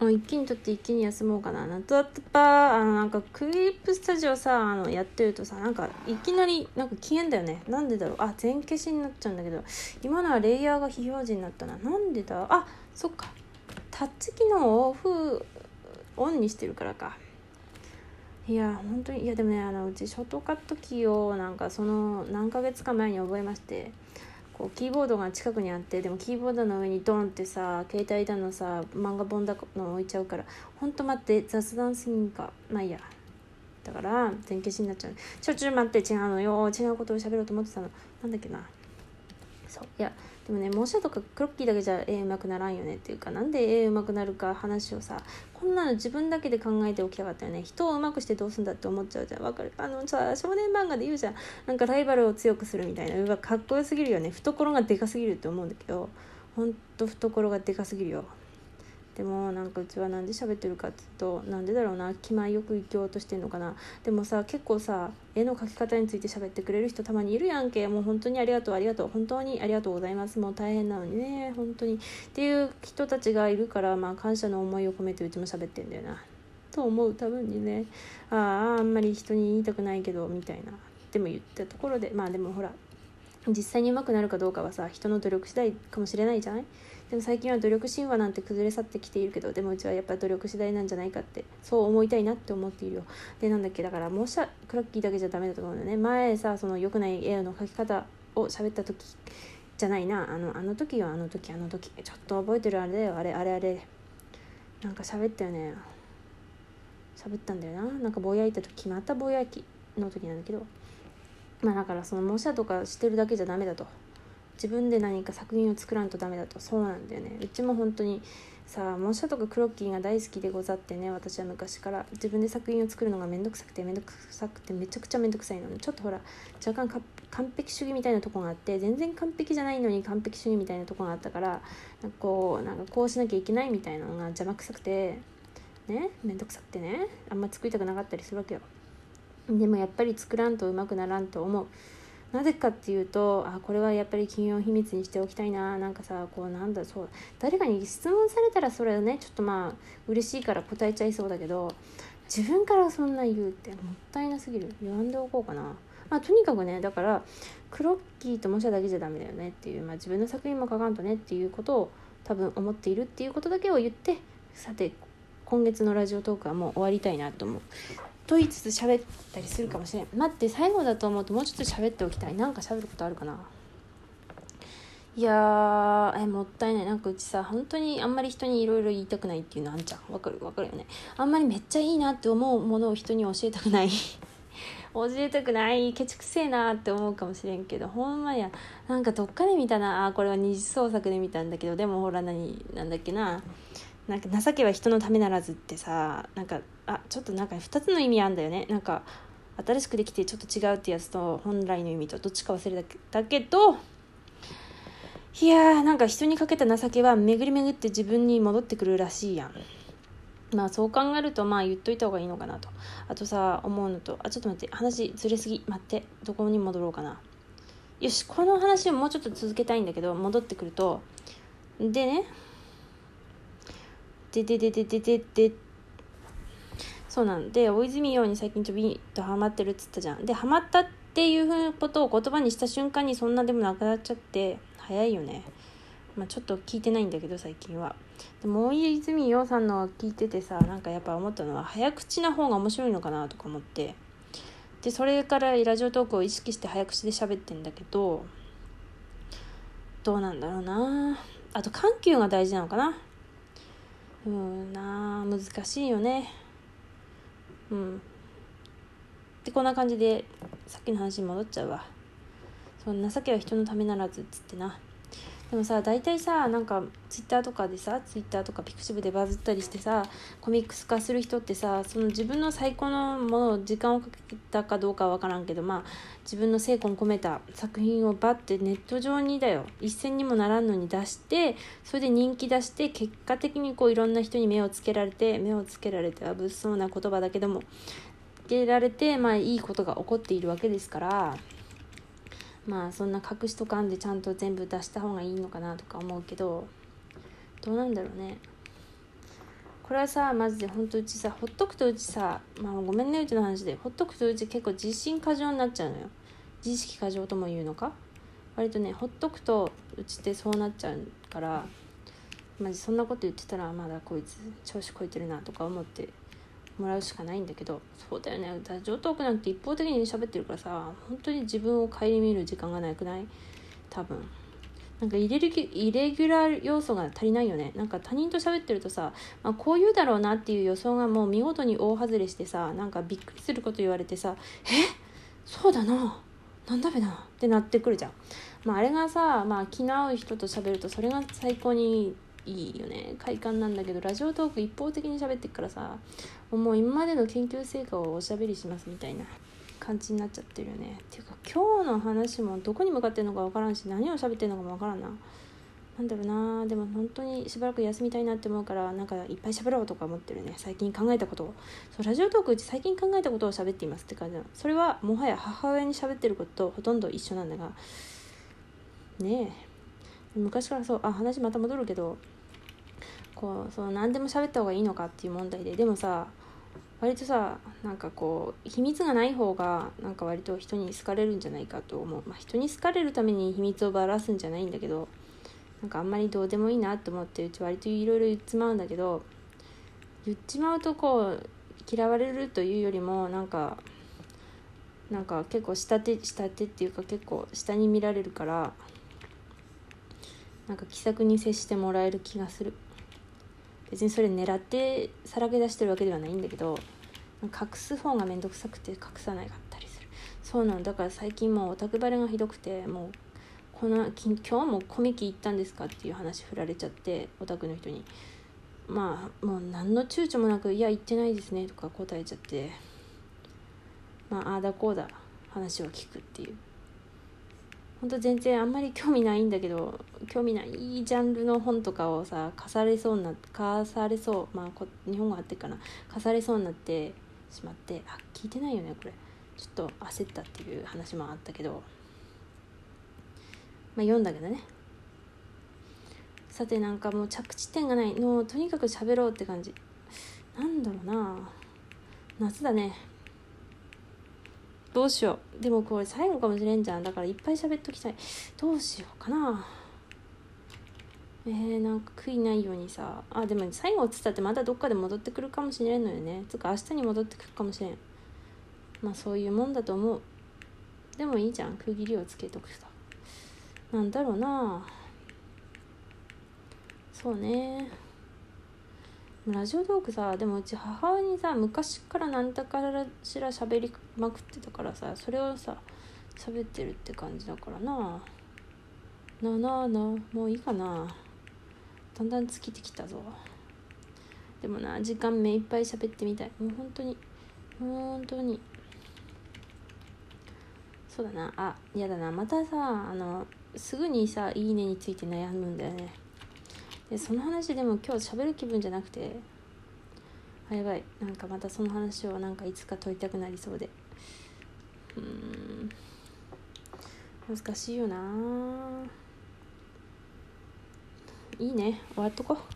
あ一気にとって一気に休もうかな。なんとだってばあのなんかクリップスタジオさあのやってるとさなんかいきなりなんか消えんだよね。なんでだろう。あ全消しになっちゃうんだけど今のはレイヤーが非表示になったな。なんでだ？あそっか。タッチ機能をオフオンにしてるからか。いや本当にいやでもねあのうちショートカットキーをなんかその何ヶ月か前に覚えましてこうキーボードが近くにあってでもキーボードの上にドンってさ携帯だのさ漫画本だの置いちゃうからほんと待って雑談すぎんか。まあいいや。だから全消しになっちゃう。ちょちょ待って違うのよ。違うことを喋ろうと思ってたの。なんだっけな。そう。いやでもね模写とかクロッキーだけじゃ絵うまくならんよねっていうかなんで絵うまくなるか話をさこんなの自分だけで考えておきたかったよね。人をうまくしてどうすんだって思っちゃうじゃん。わかる？あのさ少年漫画で言うじゃん。なんかライバルを強くするみたいな。うわかっこよすぎるよね。懐がでかすぎるって思うんだけど。ほんと懐がでかすぎるよ。でもなんかうちはなんで喋ってるかっていうとなんでだろうな気前よく生きようとしてんのかな。でもさ結構さ絵の描き方について喋ってくれる人たまにいるやんけ。もう本当にありがとうありがとう本当にありがとうございます。もう大変なのにね本当に。っていう人たちがいるからまあ感謝の思いを込めてうちも喋ってんだよな。と思う多分にね。あああんまり人に言いたくないけどみたいな。でも言ったところでまあでもほら実際にうまくなるかどうかはさ人の努力次第かもしれないじゃない？でも最近は努力神話なんて崩れ去ってきているけどでもうちはやっぱ努力次第なんじゃないかってそう思いたいなって思っているよ。でなんだっけだからもうしゃクラッキーだけじゃダメだと思うんだよね。前さその良くない絵の描き方を喋った時じゃないな。あのあの時はあの時あの時。ちょっと覚えてるあれだよ。あれあれあれ。なんか喋ったよね。喋ったんだよな。なんかぼやいた時またぼやきの時なんだけど。まあだからその模写とかしてるだけじゃダメだと。自分で何か作品を作らんとダメだと。そうなんだよね。うちも本当にさあ模写とかクロッキーが大好きでござってね。私は昔から。自分で作品を作るのがめんどくさくてめんどくさくてめちゃくちゃめんどくさいのにちょっとほら若干完璧主義みたいなとこがあって全然完璧じゃないのに完璧主義みたいなとこがあったからなんかこうなんかこうしなきゃいけないみたいなのが邪魔くさくてねめんどくさくてね。あんま作りたくなかったりするわけよ。でもやっぱり作らんとうまくならんと思う。なぜかっていうとあこれはやっぱり企業秘密にしておきたいな。なんかさこうなんだそう。誰かに質問されたらそれはねちょっとまあ嬉しいから答えちゃいそうだけど自分からそんな言うってもったいなすぎる。言わんでおこうかな。まあとにかくねだからクロッキーと模写だけじゃダメだよね。っていう、まあ、自分の作品も書かんとね。っていうことを多分思っているっていうことだけを言ってさて今月のラジオトークはもう終わりたいなと思う。と言いつつ喋ったりするかもしれん。待って最後だと思うともうちょっと喋っておきたい。なんか喋ることあるかな？いやーえもったいない。なんかうちさ本当にあんまり人にいろいろ言いたくないっていうのあんじゃん。わかる？わかるよね。あんまりめっちゃいいなって思うものを人に教えたくない。教えたくない。ケチくせえなって思うかもしれんけどほんまや。なんかどっかで見たな。あこれは二次創作で見たんだけどでもほら何なんだっけな。なんか情けは人のためならずってさなんかあちょっとなんか2つの意味あんだよね。なんか新しくできてちょっと違うってやつと本来の意味とどっちか忘れたけどいやーなんか人にかけた情けは巡り巡って自分に戻ってくるらしいやん。まあそう考えるとまあ言っといた方がいいのかなと。あとさ思うのとあちょっと待って話ずれすぎ。待ってどこに戻ろうかな。よしこの話をもうちょっと続けたいんだけど戻ってくると。でねででででででで。そうなんで大泉洋に最近ちょびっとハマってるっつったじゃん。でハマったっていうふうなことを言葉にした瞬間にそんなでもなくなっちゃって早いよね。まあ、ちょっと聞いてないんだけど最近は。でも大泉洋さんの聞いててさなんかやっぱ思ったのは早口な方が面白いのかなとか思って。でそれからラジオトークを意識して早口で喋ってんだけどどうなんだろうな。あと緩急が大事なのかな。うんな難しいよね。うん。でこんな感じでさっきの話に戻っちゃうわ。その情けは人のためならずっつってな。でもさ大体さなんかツイッターとかでさツイッターとかピクシブでバズったりしてさコミックス化する人ってさその自分の最高のものを時間をかけたかどうかは分からんけどまあ自分の精魂込めた作品をバッてネット上にだよ。一銭にもならんのに出してそれで人気出して結果的にこういろんな人に目をつけられて目をつけられては物騒な言葉だけどもつけられてまあいいことが起こっているわけですから。まあそんな隠しとかんでちゃんと全部出した方がいいのかなとか思うけどどうなんだろうね。これはさマジで本当うちさほっとくとうちさまあごめんねうちの話で。ほっとくとうち結構自信過剰になっちゃうのよ。自意識過剰とも言うのか？割とねほっとくとうちってそうなっちゃうからマジそんなこと言ってたらまだこいつ調子こいてるなとか思ってもらうしかないんだけどそうだよね。ラジオトークなんて一方的に喋ってるからさ本当に自分を顧みる時間がなくない？多分。なんかイレギイレギュラー要素が足りないよね。なんか他人と喋ってるとさ、まあ、こう言うだろうなっていう予想がもう見事に大外れしてさなんかびっくりすること言われてさえ？そうだな。なんだべな。ってなってくるじゃん、まあ、あれがさ、まあ、気の合う人と喋るとそれが最高にいいよね。快感なんだけどラジオトーク一方的に喋ってっからさもう今までの研究成果をおしゃべりしますみたいな感じになっちゃってるよね。っていうか今日の話もどこに向かってるのか分からんし何を喋ってるのかも分からんな。なんだろうな。でも本当にしばらく休みたいなって思うからなんかいっぱい喋ろうとか思ってるね。最近考えたことを。そうラジオトークうち最近考えたことを喋っていますって感じの。それはもはや母親に喋ってることとほとんど一緒なんだがねえ。昔からそうあ話また戻るけどこうそう何でも喋った方がいいのかっていう問題ででもさ割とさなんかこう秘密がない方がなんか割と人に好かれるんじゃないかと思う、まあ、人に好かれるために秘密をばらすんじゃないんだけどなんかあんまりどうでもいいなと思ってうち割といろいろ言っちまうんだけど言っちまうとこう嫌われるというよりもなんかなんか結構下手下手っていうか結構下に見られるからなんか気さくに接してもらえる気がする。別にそれ狙ってさらけ出してるわけではないんだけど隠す方が面倒くさくて隠さないかったりする。そうなのだから最近もうオタクバレがひどくてもうこの今日もコミケ行ったんですかっていう話振られちゃってオタクの人に。まあもう何の躊躇もなく「いや行ってないですね」とか答えちゃって。まあああだこうだ話を聞くっていう。ほんと全然あんまり興味ないんだけど興味ないジャンルの本とかをさ貸されそうな貸されそうまあ日本語あってかな。貸されそうになってしまってあ聞いてないよねこれ。ちょっと焦ったっていう話もあったけど。まあ読んだけどね。さてなんかもう着地点がない。もうとにかく喋ろうって感じ。なんだろうな。夏だね。どうしよう。でもこれ最後かもしれんじゃん。だからいっぱい喋っときたい。どうしようかな。えー、なんか悔いないようにさ。あでも最後っつったってまたどっかで戻ってくるかもしれんのよね。つか明日に戻ってくるかもしれん。まあそういうもんだと思う。でもいいじゃん。区切りをつけとくとなんだろうな。そうね。ラジオトークさでもうち母親にさ昔から何だからしら喋りまくってたからさそれをさ喋ってるって感じだからな。なあなあなもういいかな。だんだん尽きてきたぞ。でもな時間目いっぱい喋ってみたい。もう本当に本当に。そうだな。あ嫌だな。またさあのすぐにさ「いいね」について悩むんだよね。でその話でも今日喋る気分じゃなくて？あやばい。なんかまたその話をなんかいつか問いたくなりそうで。うん。難しいよな。いいね。終わっとこう。